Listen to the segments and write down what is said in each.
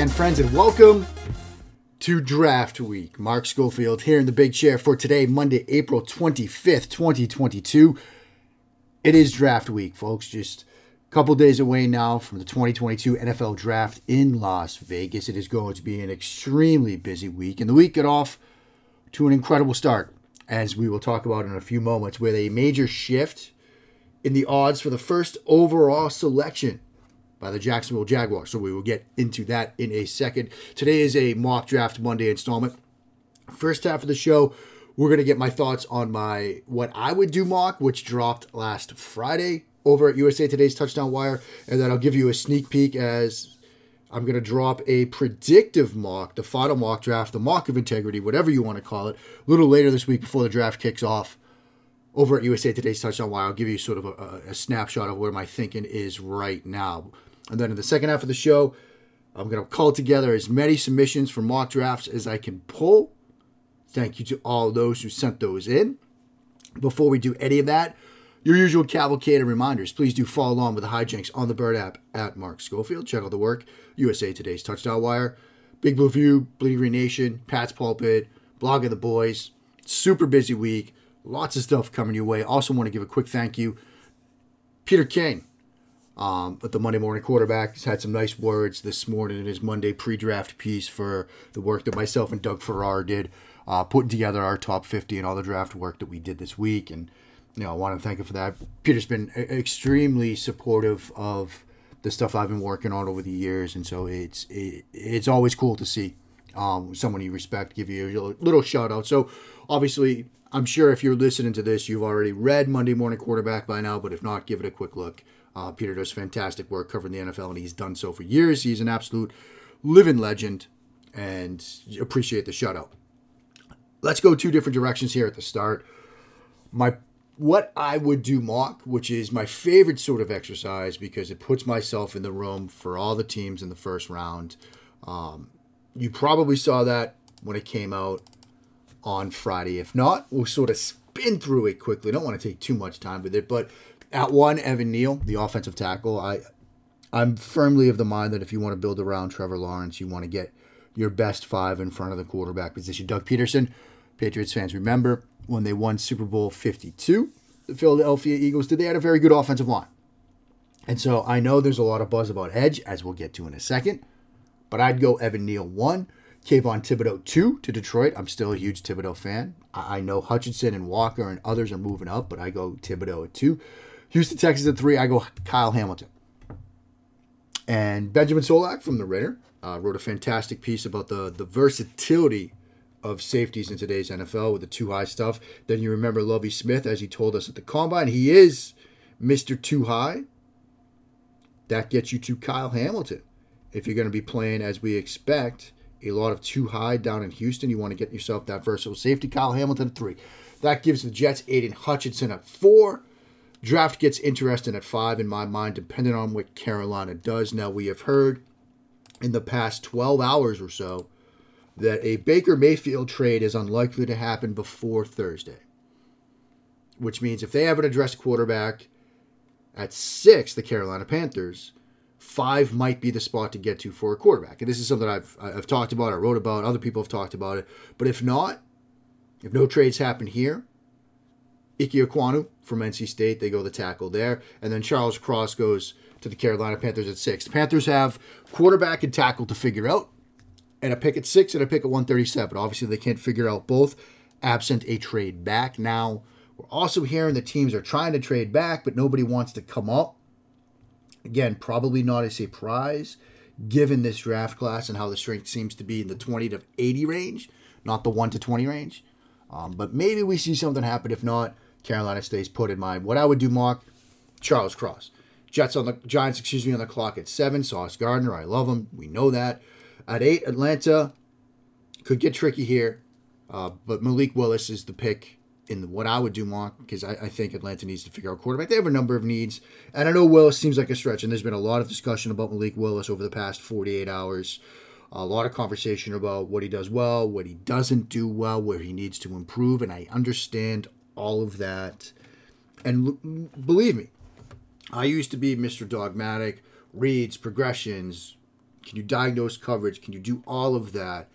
again, friends, and welcome to Draft Week. Mark Schofield here in the big chair for today, Monday, April 25th, 2022. It is Draft Week, folks. Just a couple days away now from the 2022 NFL Draft in Las Vegas. It is going to be an extremely busy week, and the week got off to an incredible start, as we will talk about in a few moments, with a major shift in the odds for the first overall selection by the Jacksonville Jaguars. So we will get into that in a second. Today is a mock draft Monday installment. First half of the show, we're going to get my thoughts on my what I would do mock, which dropped last Friday over at USA Today's Touchdown Wire, and then I'll give you a sneak peek as I'm going to drop a predictive mock, the final mock draft, the mock of integrity, whatever you want to call it, a little later this week before the draft kicks off over at USA Today's Touchdown Wire. I'll give you sort of a, a snapshot of where my thinking is right now. And then in the second half of the show, I'm going to call together as many submissions for mock drafts as I can pull. Thank you to all those who sent those in. Before we do any of that, your usual cavalcade of reminders. Please do follow along with the hijinks on the Bird app at Mark Schofield. Check out the work, USA Today's Touchdown Wire, Big Blue View, Bleeding Green Nation, Pat's Pulpit, Blog of the Boys. Super busy week. Lots of stuff coming your way. Also want to give a quick thank you. Peter King, um, but the Monday morning quarterback has had some nice words this morning in his Monday pre-draft piece for the work that myself and Doug Farrar did, uh, putting together our top 50 and all the draft work that we did this week. And you know, I want to thank him for that. Peter's been extremely supportive of the stuff I've been working on over the years, and so it's it, it's always cool to see um, someone you respect give you a little shout out. So obviously. I'm sure if you're listening to this, you've already read Monday Morning Quarterback by now, but if not, give it a quick look. Uh, Peter does fantastic work covering the NFL, and he's done so for years. He's an absolute living legend, and appreciate the shout out. Let's go two different directions here at the start. My what I would do mock, which is my favorite sort of exercise because it puts myself in the room for all the teams in the first round. Um, you probably saw that when it came out on Friday. If not, we'll sort of spin through it quickly. Don't want to take too much time with it, but at one, Evan Neal, the offensive tackle. I, I'm firmly of the mind that if you want to build around Trevor Lawrence, you want to get your best five in front of the quarterback position. Doug Pederson, Patriots fans remember when they won Super Bowl 52, the Philadelphia Eagles did. They had a very good offensive line. And so I know there's a lot of buzz about Edge, as we'll get to in a second, but I'd go Evan Neal one, Kayvon Thibodeaux two to Detroit. I'm still a huge Thibodeaux fan. I know Hutchinson and Walker and others are moving up, but I go Thibodeaux at two. Houston Texans at three. I go Kyle Hamilton. And Benjamin Solak from the Ringer uh, wrote a fantastic piece about the the versatility of safeties in today's NFL with the two high stuff. Then you remember Lovie Smith as he told us at the combine, he is Mr. Two High. That gets you to Kyle Hamilton. If you're going to be playing as we expect, a lot of two high down in Houston, you want to get yourself that versatile safety. Kyle Hamilton at three. That gives the Jets Aidan Hutchinson at four. Draft gets interesting at five in my mind, depending on what Carolina does. Now we have heard in the past 12 hours or so that a Baker Mayfield trade is unlikely to happen before Thursday. Which means if they have an addressed quarterback at six, the Carolina Panthers, five might be the spot to get to for a quarterback. And this is something I've I've talked about, I wrote about, other people have talked about it. But if not, if no trades happen here, Ike from NC State, they go the tackle there, and then Charles Cross goes to the Carolina Panthers at six. The Panthers have quarterback and tackle to figure out, and a pick at six and a pick at 137. Obviously, they can't figure out both, absent a trade back. Now, we're also hearing the teams are trying to trade back, but nobody wants to come up. Again, probably not a surprise given this draft class and how the strength seems to be in the 20 to 80 range, not the 1 to 20 range. Um, but maybe we see something happen. If not, Carolina stays put in mind. What I would do, Mark, Charles Cross. Jets on the Giants, excuse me, on the clock at seven. Sauce Gardner, I love him. We know that. At eight, Atlanta could get tricky here, uh, but Malik Willis is the pick in what I would do, Mark, because I, I, think Atlanta needs to figure out quarterback. They have a number of needs, and I know Willis seems like a stretch, and there's been a lot of discussion about Malik Willis over the past 48 hours. A lot of conversation about what he does well, what he doesn't do well, where he needs to improve, and I understand all of that. And believe me, I used to be Mr. Dogmatic, reads, progressions. Can you diagnose coverage? Can you do all of that?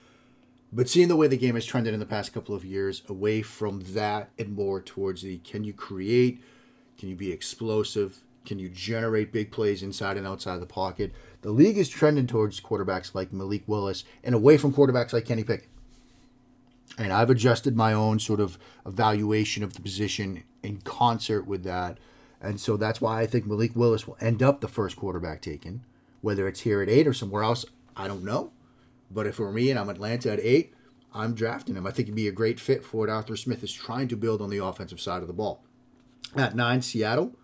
But seeing the way the game has trended in the past couple of years, away from that and more towards the can you create? Can you be explosive? Can you generate big plays inside and outside the pocket? The league is trending towards quarterbacks like Malik Willis and away from quarterbacks like Kenny Pickett. And I've adjusted my own sort of evaluation of the position in concert with that. And so that's why I think Malik Willis will end up the first quarterback taken. Whether it's here at eight or somewhere else, I don't know. But if it were me and I'm Atlanta at eight, I'm drafting him. I think he'd be a great fit for what Arthur Smith is trying to build on the offensive side of the ball. At nine, Seattle,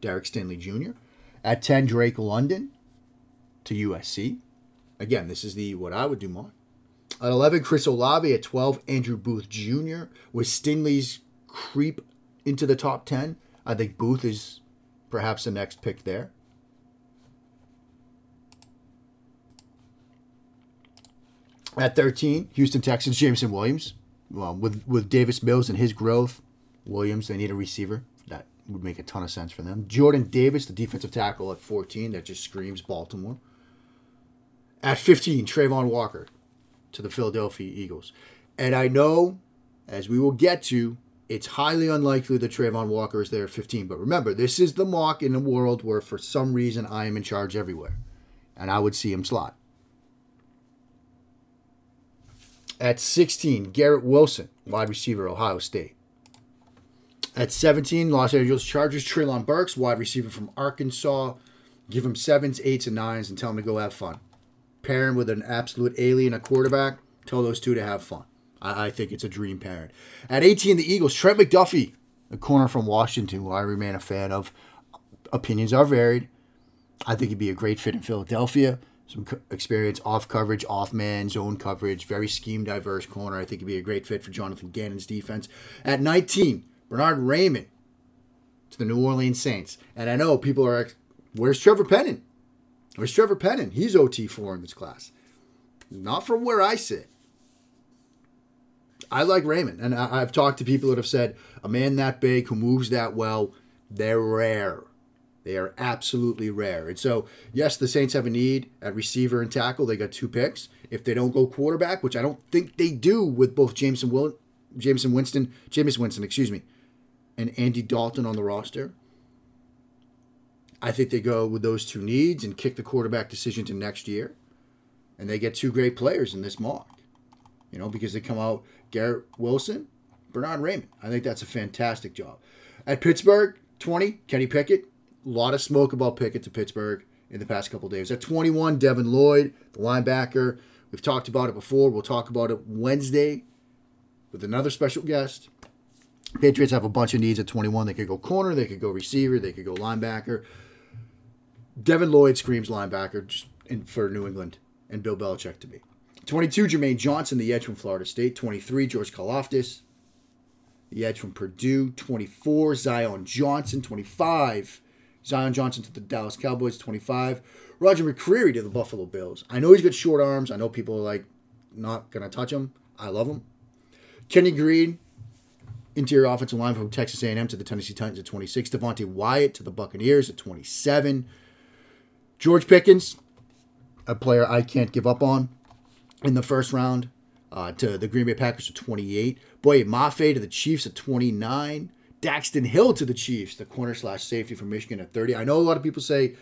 Derek Stingley Jr. At 10, Drake London to USC. Again, this is the what I would do more. At 11, Chris Olave. At 12, Andrew Booth Jr. With Stingley's creep into the top 10, I think Booth is perhaps the next pick there. At 13, Houston Texans, Jameson Williams. Well, with, with Davis Mills and his growth, Williams, they need a receiver. That would make a ton of sense for them. Jordan Davis, the defensive tackle at 14, that just screams Baltimore. At 15, Travon Walker to the Philadelphia Eagles. And I know, as we will get to, it's highly unlikely that Travon Walker is there at 15. But remember, this is the mock in a world where for some reason I am in charge everywhere. And I would see him slot. At 16, Garrett Wilson, wide receiver, Ohio State. At 17, Los Angeles Chargers, Treylon Burks, wide receiver from Arkansas. Give him sevens, eights, and nines and tell him to go have fun. Pair him with an absolute alien, a quarterback. Tell those two to have fun. I, I think it's a dream pairing. At 18, the Eagles, Trent McDuffie, a corner from Washington, who I remain a fan of. Opinions are varied. I think he'd be a great fit in Philadelphia some experience off coverage, off man, zone coverage, very scheme diverse corner. I think he'd be a great fit for Jonathan Gannon's defense. At 19, Bernard Raimann to the New Orleans Saints. And I know people are, where's Trevor Penning? Where's Trevor Penning? He's OT4 in this class. Not from where I sit. I like Raimann, And I've talked to people that have said a man that big who moves that well, they're rare. They are absolutely rare. And so, yes, the Saints have a need at receiver and tackle. They got two picks. If they don't go quarterback, which I don't think they do with both Jameson Will, Jameson Winston, Jameis Winston, excuse me, and Andy Dalton on the roster, I think they go with those two needs and kick the quarterback decision to next year. And they get two great players in this mock. You know, because they come out Garrett Wilson, Bernard Raimann. I think that's a fantastic job. At Pittsburgh, 20, Kenny Pickett, a lot of smoke about Pickett to Pittsburgh in the past couple days. At 21, Devin Lloyd, the linebacker. We've talked about it before. We'll talk about it Wednesday with another special guest. Patriots have a bunch of needs at 21. They could go corner, they could go receiver, they could go linebacker. Devin Lloyd screams linebacker in, for New England and Bill Belichick to be. 22, Jermaine Johnson, the edge from Florida State. 23, George Karlaftis, the edge from Purdue. 24, Zion Johnson. 25, Zion Johnson to the Dallas Cowboys, 25. Roger McCreary to the Buffalo Bills. I know he's got short arms. I know people are like not going to touch him. I love him. Kenny Green, interior offensive line from Texas A&M to the Tennessee Titans at 26. Devonte Wyatt to the Buccaneers at 27. George Pickens, a player I can't give up on in the first round uh, to the Green Bay Packers at 28. Boye Mafe to the Chiefs at 29. Daxton Hill to the Chiefs, the corner slash safety from Michigan at 30. I know a lot of people say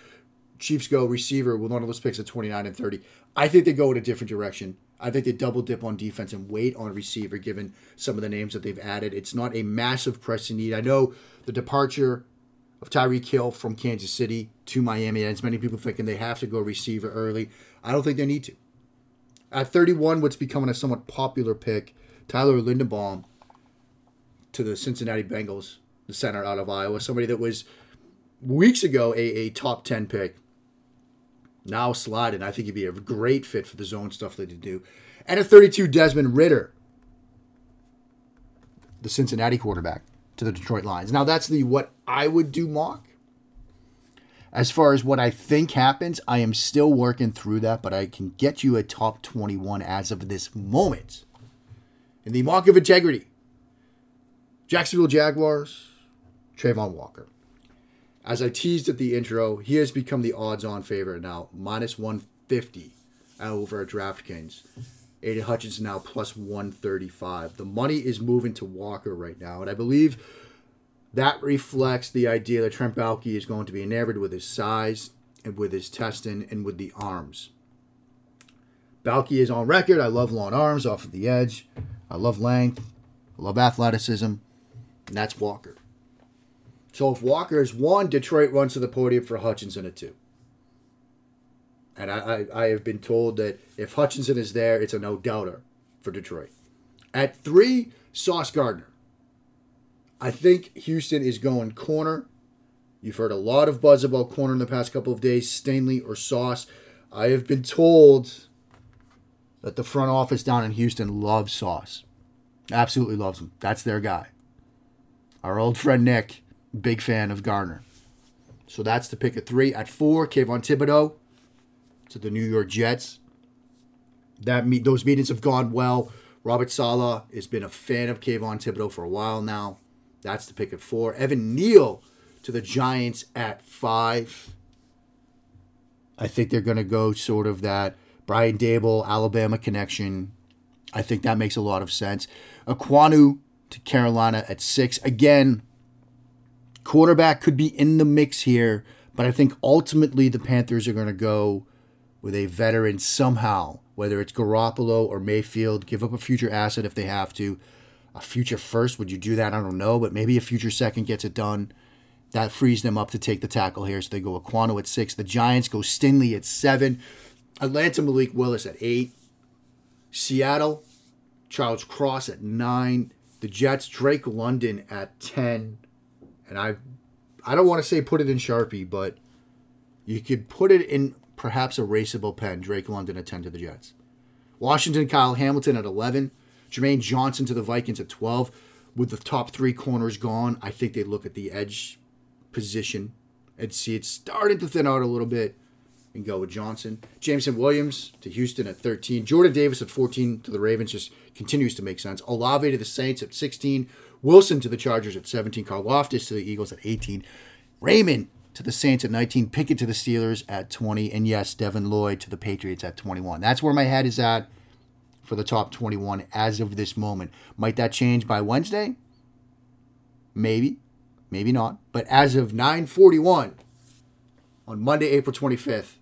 Chiefs go receiver with one of those picks at 29 and 30. I think they go in a different direction. I think they double dip on defense and wait on receiver given some of the names that they've added. It's not a massive pressing need. I know the departure of Tyreek Hill from Kansas City to Miami, and as many people thinking they have to go receiver early. I don't think they need to. At 31, what's becoming a somewhat popular pick, Tyler Linderbaum to the Cincinnati Bengals, the center out of Iowa, somebody that was weeks ago a, a top 10 pick. Now sliding. I think he'd be a great fit for the zone stuff that they do. And at 32, Desmond Ridder, the Cincinnati quarterback to the Detroit Lions. Now that's the what I would do mock. As far as what I think happens, I am still working through that, but I can get you a top 21 as of this moment. In the mock of integrity, Jacksonville Jaguars, Travon Walker. As I teased at the intro, he has become the odds on favorite now, minus 150 over at DraftKings. Aidan Hutchinson now plus 135. The money is moving to Walker right now, and I believe that reflects the idea that Trent Baalke is going to be enamored with his size and with his testing and with the arms. Baalke is on record. I love long arms off of the edge. I love length. I love athleticism. And that's Walker. So if Walker is one, Detroit runs to the podium for Hutchinson at two. And I, I, I have been told that if Hutchinson is there, it's a no doubter for Detroit. At three, Sauce Gardner. I think Houston is going corner. You've heard a lot of buzz about corner in the past couple of days, Stingley or Sauce. I have been told that the front office down in Houston loves Sauce. Absolutely loves him. That's their guy. Our old friend Nick, big fan of Gardner. So that's the pick at three. At four, Kayvon Thibodeaux to the New York Jets. That meet those meetings have gone well. Robert Saleh has been a fan of Kayvon Thibodeaux for a while now. That's the pick at four. Evan Neal to the Giants at five. I think they're going to go sort of that Brian Daboll, Alabama connection. I think that makes a lot of sense. Ekwonu to Carolina at six. Again, quarterback could be in the mix here, but I think ultimately the Panthers are going to go with a veteran somehow, whether it's Garoppolo or Mayfield, give up a future asset if they have to a future first. Would you do that? I don't know, but maybe a future second gets it done. That frees them up to take the tackle here. So they go Ekwonu at six. The Giants go Stingley at seven. Atlanta Malik Willis at eight. Seattle, Charles Cross at nine. The Jets, Drake London at ten. And I I don't want to say put it in Sharpie, but you could put it in perhaps a raceable pen. Drake London at 10 to the Jets. Washington, Kyle Hamilton at 11. Jermaine Johnson to the Vikings at 12. With the top three corners gone, I think they look at the edge position and see it starting to thin out a little bit and go with Johnson. Jameson Williams to Houston at 13. Jordan Davis at 14 to the Ravens just continues to make sense. Olave to the Saints at 16. Wilson to the Chargers at 17. Karlaftis to the Eagles at 18. Raimann to the Saints at 19. Pickett to the Steelers at 20. And yes, Devin Lloyd to the Patriots at 21. That's where my head is at for the top 21 as of this moment. Might that change by Wednesday? Maybe, maybe not. But as of 9:41 on Monday, April 25th,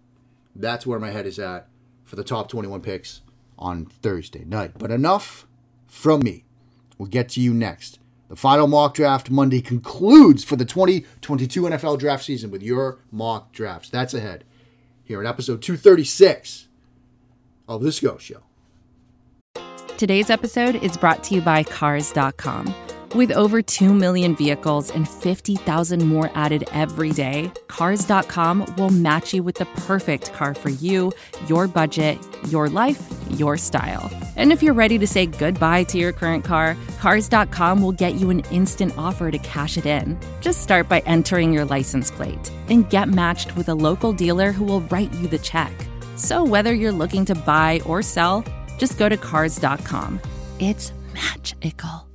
that's where my head is at for the top 21 picks on Thursday night. But enough from me. We'll get to you next. The final mock draft Monday concludes for the 2022 NFL draft season with your mock drafts. That's ahead here in episode 236 of The Scho Show. Today's episode is brought to you by Cars.com. With over 2 million vehicles and 50,000 more added every day, Cars.com will match you with the perfect car for you, your budget, your life, your style. And if you're ready to say goodbye to your current car, Cars.com will get you an instant offer to cash it in. Just start by entering your license plate and get matched with a local dealer who will write you the check. So whether you're looking to buy or sell, just go to Cars.com. It's magical.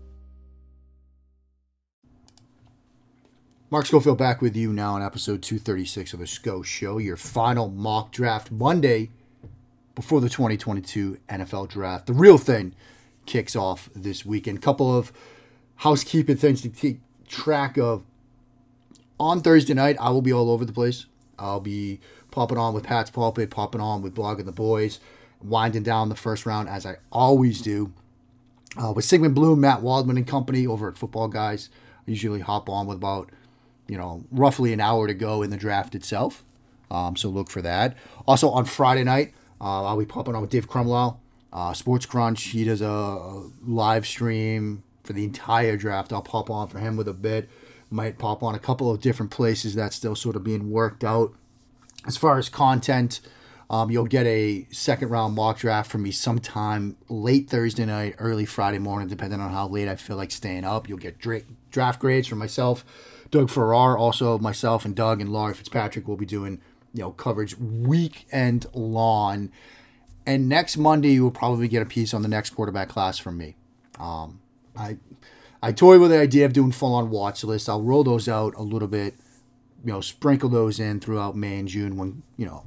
Mark Schofield back with you now on episode 236 of the Scho Show, your final mock draft Monday before the 2022 NFL Draft. The real thing kicks off this weekend. Couple of housekeeping things to keep track of. On Thursday night, I will be all over the place. I'll be popping on with Pat's Pulpit, popping on with Blogging the Boys, winding down the first round as I always do. Uh, with Sigmund Bloom, Matt Waldman and company over at Football Guys. I usually hop on with about you know, roughly an hour to go in the draft itself. Um, so look for that. Also on Friday night, uh, I'll be popping on with Dave Crumlow, uh, Sports Crunch. He does a live stream for the entire draft. I'll pop on for him with a bit. Might pop on a couple of different places that's still sort of being worked out. As far as content, um, you'll get a second round mock draft from me sometime late Thursday night, early Friday morning, depending on how late I feel like staying up. You'll get dra- draft grades from myself Doug Farrar, also myself and Doug and Laurie Fitzpatrick will be doing you know coverage weekend long. And next Monday, you will probably get a piece on the next quarterback class from me. Um, I I toy with the idea of doing full on watch lists. I'll roll those out a little bit, you know, sprinkle those in throughout May and June when you know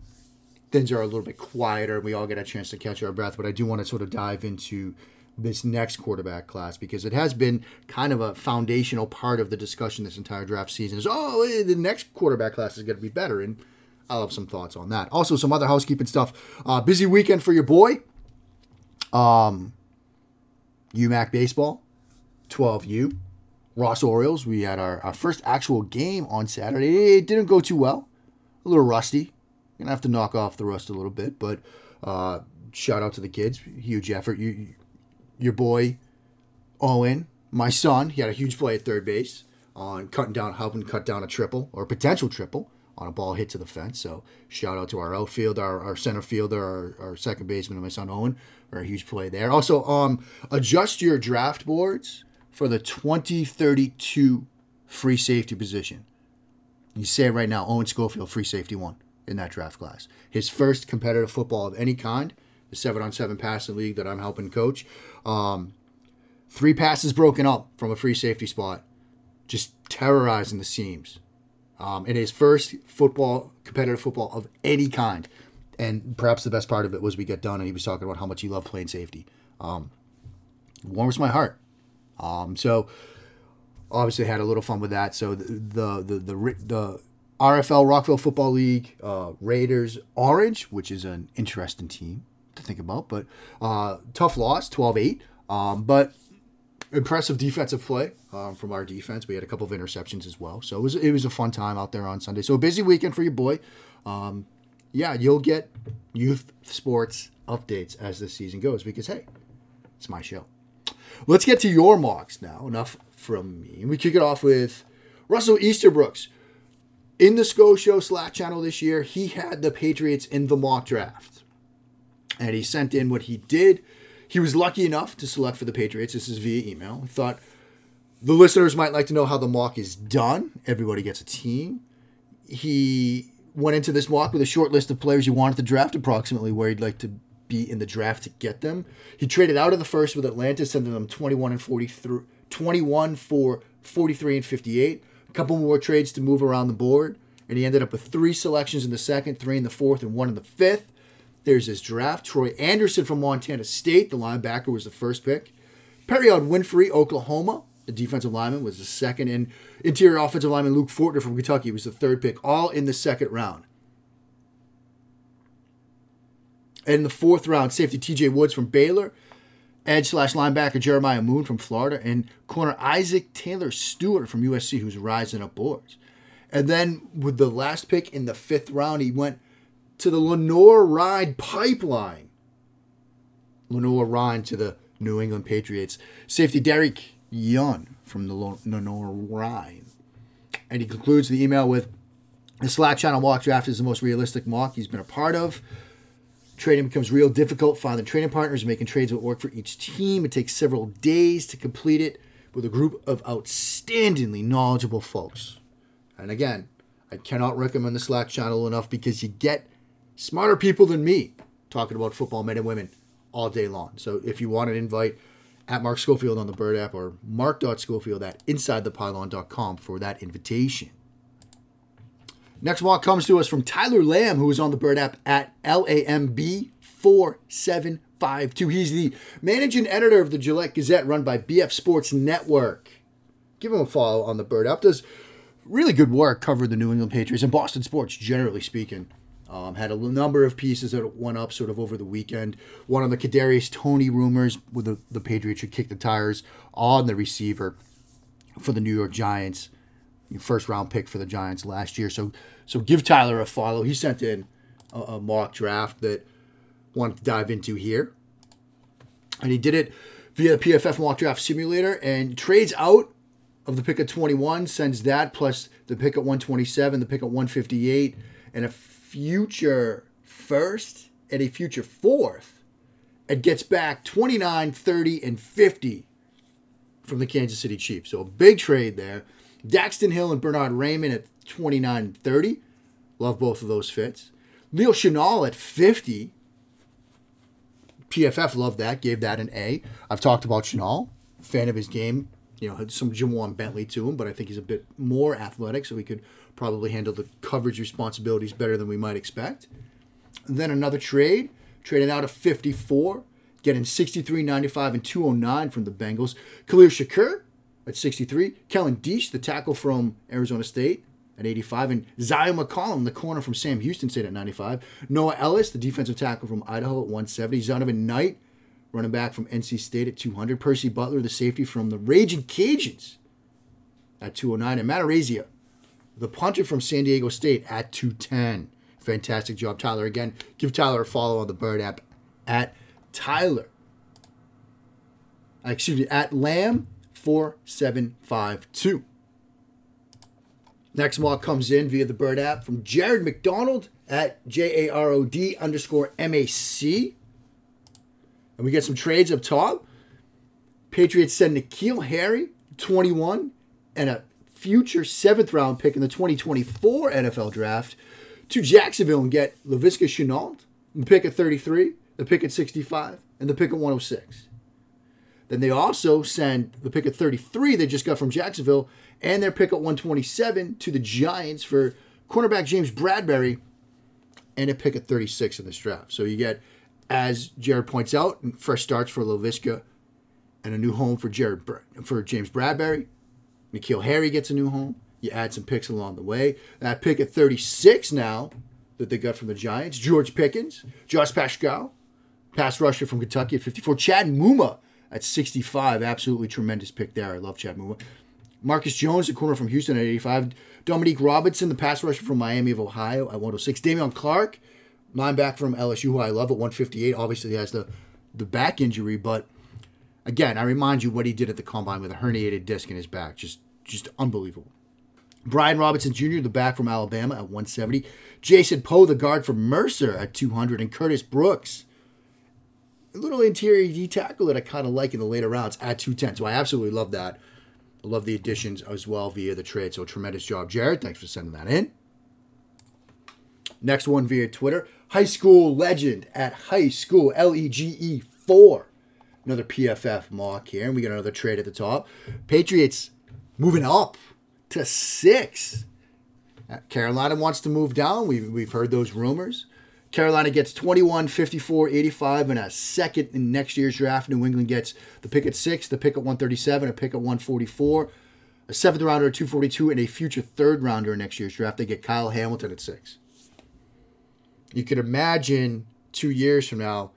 things are a little bit quieter. And we all get a chance to catch our breath. But I do want to sort of dive into this next quarterback class because it has been kind of a foundational part of the discussion this entire draft season is oh the next quarterback class is going to be better and I'll have some thoughts on that. Also, some other housekeeping stuff. Uh, busy weekend for your boy. Um, UMAC baseball, 12U. Ross Orioles. We had our, our first actual game on Saturday. It didn't go too well. A little rusty. Gonna have to knock off the rust a little bit, but uh, shout out to the kids. Huge effort. You your boy Owen, my son, he had a huge play at third base on cutting down, helping cut down a triple or a potential triple on a ball hit to the fence. So shout out to our outfield, our, our center fielder, our, our second baseman, and my son Owen for a huge play there. Also, um, adjust your draft boards for the 2032 free safety position. You say it right now, Owen Schofield, free safety one in that draft class. His first competitive football of any kind, the seven on seven passing league that I'm helping coach. Um, three passes broken up from a free safety spot, just terrorizing the seams. Um, in his first football, competitive football of any kind. And perhaps the best part of it was we got done and he was talking about how much he loved playing safety. Um, warms my heart. Um, so obviously had a little fun with that. So the the the the, the RFL Rockville Football League uh, Raiders Orange, which is an interesting team to think about. But uh, tough loss, 12 8. Um, but impressive defensive play um, from our defense. We had a couple of interceptions as well. So it was, it was a fun time out there on Sunday. So a busy weekend for your boy. Um, yeah, you'll get youth sports updates as the season goes because, hey, it's my show. Let's get to your mocks now. Enough from me. We kick it off with Russell Easterbrooks. In the Scho Show Slack channel this year, he had the Patriots in the mock draft and he sent in what he did. He was lucky enough to select for the Patriots. This is via email. He thought the listeners might like to know how the mock is done. Everybody gets a team. He went into this mock with a short list of players he wanted to draft, approximately where he'd like to be in the draft to get them. He traded out of the first with Atlanta, sending them 21 and 43, 21 for 43 and 58. A couple more trades to move around the board, and he ended up with three selections in the second, three in the fourth, and one in the fifth. There's his draft. Troy Anderson from Montana State, the linebacker, was the first pick. Perrion Winfrey, Oklahoma, the defensive lineman, was the second. And interior offensive lineman Luke Fortner from Kentucky was the third pick, all in the second round. And in the fourth round, safety TJ Woods from Baylor, edge slash linebacker Jeremiah Moon from Florida, and corner Isaac Taylor Stewart from USC, who's rising up boards. And then with the last pick in the fifth round, he went to the Lenoir-Rhyne pipeline. Lenoir-Rhyne to the New England Patriots. Safety Derek Young from the Lenoir-Rhyne. And he concludes the email with the Slack channel mock draft is the most realistic mock he's been a part of. Trading becomes real difficult. Finding trading partners, making trades that work for each team. It takes several days to complete it with a group of outstandingly knowledgeable folks. And again, I cannot recommend the Slack channel enough because you get smarter people than me talking about football, men and women, all day long. So if you want an invite, at Mark Schofield on the Bird app or mark.schofield at insidethepylon.com for that invitation. Next walk comes to us from Tyler Lamb, who is on the Bird app at LAMB4752. He's the managing editor of the Gillette Gazette run by BF Sports Network. Give him a follow on the Bird app. Does really good work covering the New England Patriots and Boston sports, generally speaking. Um, had a number of pieces that went up sort of over the weekend. One on the Kadarius Toney rumors, with the, the Patriots should kick the tires on the receiver for the New York Giants, first round pick for the Giants last year. So so give Tyler a follow. He sent in a, a mock draft that wanted to dive into here, and he did it via the PFF mock draft simulator and trades out of the pick at 21, sends that plus the pick at 127, the pick at 158, and a future first and a future fourth and gets back 29, 30, and 50 from the Kansas City Chiefs. So a big trade there. Daxton Hill and Bernard Raimann at 29 and 30. Love both of those fits. Leo Chenal at 50. PFF loved that, gave that an A. I've talked about Chenal, fan of his game. You know, had some Ja'Whaun Bentley to him, but I think he's a bit more athletic, so he could probably handle the coverage responsibilities better than we might expect. And then another trade, trading out of 54, getting 63, 95, and 209 from the Bengals. Khalil Shakir at 63. Kellen Diesch, the tackle from Arizona State, at 85. And Zyon McCollum, the corner from Sam Houston State at 95. Noah Ellis, the defensive tackle from Idaho at 170. Zonovan Knight, running back from NC State at 200. Percy Butler, the safety from the Raging Cajuns at 209. And Matt Araiza, the punter from San Diego State at 210. Fantastic job, Tyler. Again, give Tyler a follow on the Bird app at Tyler. Excuse me, at Lamb 4752. Next mock comes in via the Bird app from Jared McDonald at J A R O D underscore M A C. And we get some trades up top. Patriots send N'Keal Harry, 21, and a future seventh round pick in the 2024 NFL draft to Jacksonville and get Laviska Shenault, the pick at 33, the pick at 65, and the pick at 106. Then they also send the pick at 33 they just got from Jacksonville and their pick at 127 to the Giants for cornerback James Bradberry and a pick at 36 in this draft. So you get, as Jared points out, fresh starts for Laviska and a new home for Jared for James Bradberry N'Keal Harry gets a new home. You add some picks along the way. That pick at 36 now that they got from the Giants. George Pickens, Josh Paschal, pass rusher from Kentucky at 54. Chad Muma at 65. Absolutely tremendous pick there. I love Chad Muma. Marcus Jones, the corner from Houston at 85. Dominique Robinson, the pass rusher from Miami of Ohio at 106. Damone Clark, linebacker from LSU, who I love at 158. Obviously, he has the, the back injury, but again, I remind you what he did at the combine with a herniated disc in his back. Just just unbelievable. Brian Robinson Jr., the back from Alabama at 170. Jason Poe, the guard from Mercer at 200. And Curtis Brooks, a little interior D tackle that I kind of like in the later rounds at 210. So I absolutely love that. I love the additions as well via the trade. So tremendous job, Jared. Thanks for sending that in. Next one via Twitter. High school legend at high school L E G E 4. Another PFF mock here. And we got another trade at the top. Patriots moving up to six. Uh, Carolina wants to move down. We've, we've heard those rumors. Carolina gets 21, 54, 85, and a second in next year's draft. New England gets the pick at six, the pick at 137, a pick at 144, a seventh rounder at 242, and a future third rounder in next year's draft. They get Kyle Hamilton at six. You could imagine two years from now,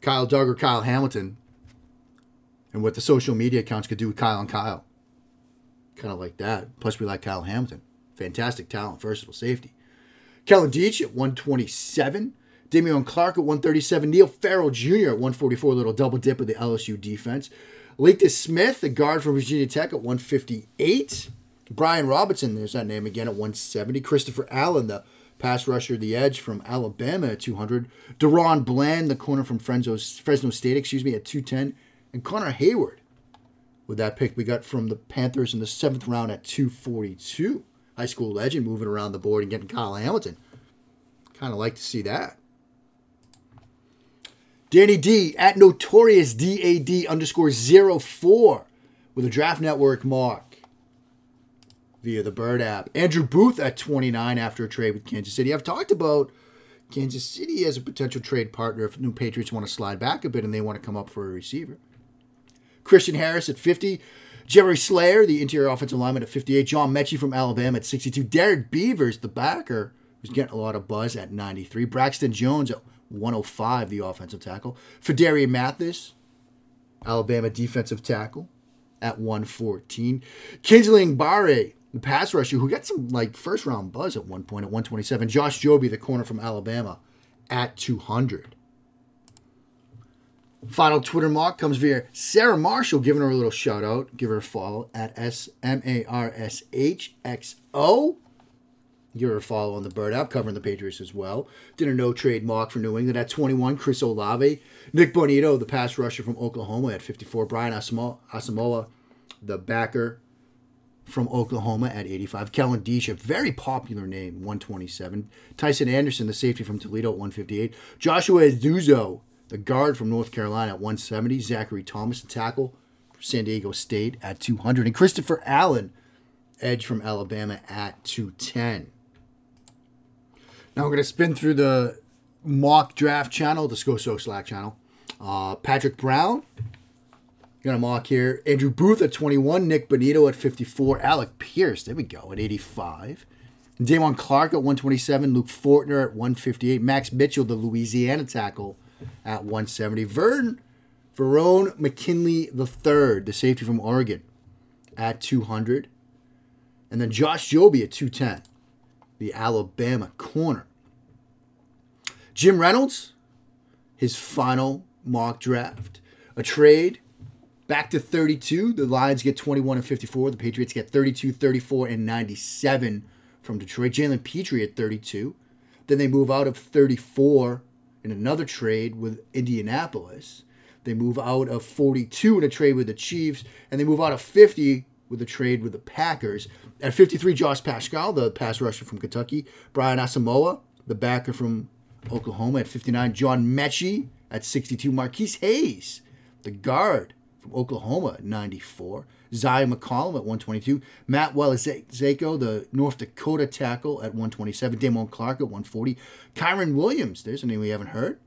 Kyle Dugger, Kyle Hamilton, and what the social media accounts could do with Kyle and Kyle kind of like that. Plus, we like Kyle Hamilton. Fantastic talent, versatile safety. Kellen Diesch at 127. Damone Clark at 137. Neil Farrell Jr. at 144. Little double dip of the LSU defense. Lathan Smith, the guard from Virginia Tech at 158. Brian Robinson, there's that name again at 170. Christopher Allen, the Pass rusher, the edge from Alabama at 200. Deron Bland, the corner from Fresno, Fresno State, excuse me, at 210. And Connor Heyward with that pick we got from the Panthers in the seventh round at 242. High school legend moving around the board and getting Kyle Hamilton. Kind of like to see that. Danny D at notorious DAD underscore 04 with a draft network mark via the Bird app. Andrew Booth at 29 after a trade with Kansas City. I've talked about Kansas City as a potential trade partner if New Patriots want to slide back a bit and they want to come up for a receiver. Christian Harris at 50. Jerry Slayer, the interior offensive lineman at 58. John Metchie from Alabama at 62. Derek Beavers, the backer, who's getting a lot of buzz at 93. Braxton Jones at 105, the offensive tackle. Phidarian Mathis, Alabama defensive tackle, at 114. Kingsley Enagbare, the pass rusher, who got some like first round buzz at one point at 127. Josh Jobe, the corner from Alabama, at 200. Final Twitter mock comes via Sarah Marshall, giving her a little shout out. Give her a follow at S M A R S H X O. Give her a follow on the Bird app, covering the Patriots as well. Did a no trade mock for New England at 21. Chris Olave. Nick Bonitto, the pass rusher from Oklahoma at 54. Brian Asamoah, the backer from Oklahoma at 85. Kellen Diesch, a very popular name, 127. Tycen Anderson, the safety from Toledo at 158. Joshua Ezeudu, the guard from North Carolina at 170. Zachary Thomas, the tackle from San Diego State at 200. And Christopher Allen, edge from Alabama at 210. Now we're going to spin through the mock draft channel, the Scho Show Slack channel. Uh, Patrick Brown, got a mock here. Andrew Booth at 21, Nick Bonitto at 54, Alec Pierce, there we go, at 85. Damone Clark at 127, Luke Fortner at 158, Max Mitchell, the Louisiana tackle, at 170. Vern Verone McKinley III, the safety from Oregon, at 200. And then Josh Jobe at 210, the Alabama corner. Jim Reynolds, his final mock draft. A trade back to 32. The Lions get 21 and 54. The Patriots get 32, 34, and 97 from Detroit. Jalen Pitre at 32. Then they move out of 34 in another trade with Indianapolis. They move out of 42 in a trade with the Chiefs. And they move out of 50 with a trade with the Packers. At 53, Josh Paschal, the pass rusher from Kentucky. Brian Asamoah, the backer from Oklahoma at 59. John Metchie at 62. Marquis Hayes, the guard from Oklahoma at 94. Zyon McCollum at 122. Matt Waletzko, the North Dakota tackle at 127. Damone Clark at 140. Kyren Williams, there's a name we haven't heard.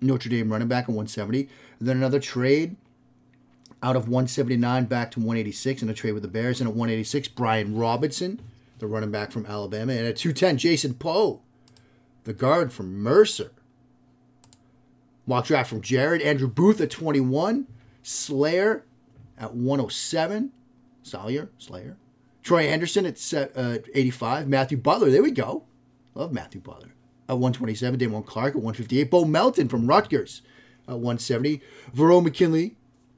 Notre Dame running back at 170. And then another trade out of 179 back to 186 in a trade with the Bears. And at 186, Brian Robinson, the running back from Alabama. And at 210, Jason Poe, the guard from Mercer. Mock draft from Jared. Andrew Booth at 21. Slayer at 107. Salyer, Slayer. Troy Anderson at uh, 85. Matthew Butler, there we go. Love Matthew Butler. At 127. Damone Clark at 158. Bo Melton from Rutgers at 170. Verone McKinley,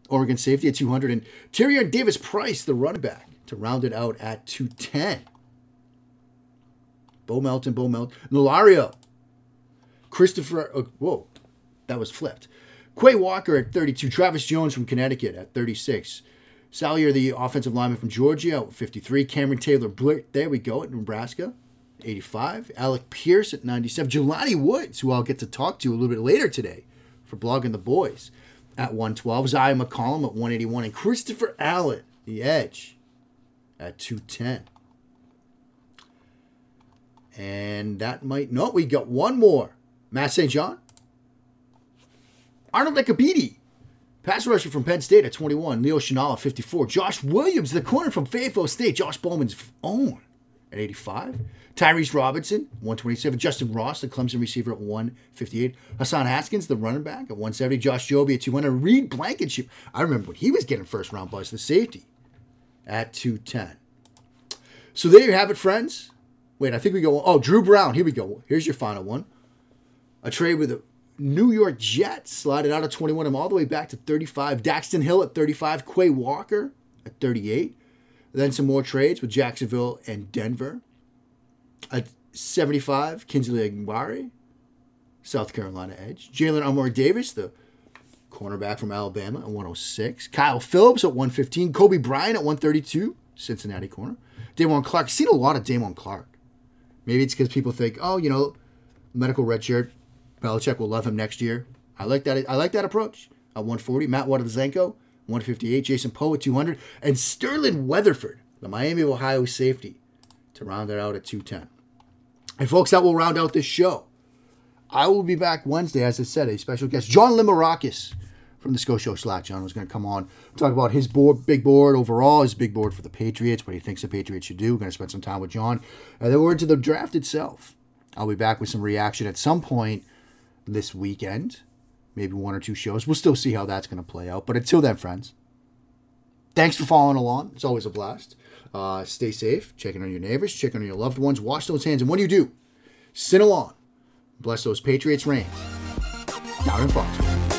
Oregon safety at 200. And Tyrion Davis Price, the running back, to round it out at 210. Bo Melton, Bo Melton. Nulario. Christopher, uh, whoa, that was flipped. Quay Walker at 32. Travis Jones from Connecticut at 36. Salyer, the offensive lineman from Georgia, at 53. Cameron Taylor Britt, there we go, at Nebraska, 85. Alec Pierce at 97. Jelani Woods, who I'll get to talk to a little bit later today for blogging the boys, at 112. Zyon McCollum at 181. And Christopher Allen, the edge, at 210. And that might, no, we got one more. Matt St. John. Arnold Ebiketie, pass rusher from Penn State at 21. Leo Chenal 54. Josh Williams, the corner from Fayetteville State. Josh Bowman's own at 85. Tyrese Robinson, 127. Justin Ross, the Clemson receiver at 158. Hassan Haskins, the running back at 170. Josh Jobe at 200. Reed Blankenship. I remember when he was getting first round buzz, the safety at 210. So there you have it, friends. Wait, I think we go. Oh, Drew Brown. Here we go. Here's your final one. A trade with the New York Jets slided out of 21 him all the way back to 35. Daxton Hill at 35. Quay Walker at 38. Then some more trades with Jacksonville and Denver. At 75, Kingsley Enagbare, South Carolina edge. Jalen Armour Davis, the cornerback from Alabama, at 106. Kyle Phillips at 115. Coby Bryant at 132, Cincinnati corner. Damone Clark. Seen a lot of Damone Clark. Maybe it's because people think, oh, you know, medical red shirt. Belichick will love him next year. I like that. I like that approach. At 140, Matt Wadazenko, 158, Jason Poe at 200, and Sterling Weatherford, the Miami Ohio safety, to round it out at 210. And folks, that will round out this show. I will be back Wednesday, as I said, a special guest, John Limarakis from the Scho Show Slack. John was going to come on, talk about his board, big board overall, his big board for the Patriots, what he thinks the Patriots should do. We're going to spend some time with John. And then we're into the draft itself. I'll be back with some reaction at some point this weekend, maybe one or two shows. We'll still see how that's going to play out. But until then, friends, thanks for following along. It's always a blast. Uh, stay safe, checking on your neighbors, checking on your loved ones, wash those hands. And when you do, sin along. Bless those Patriots' reigns down in Foxborough.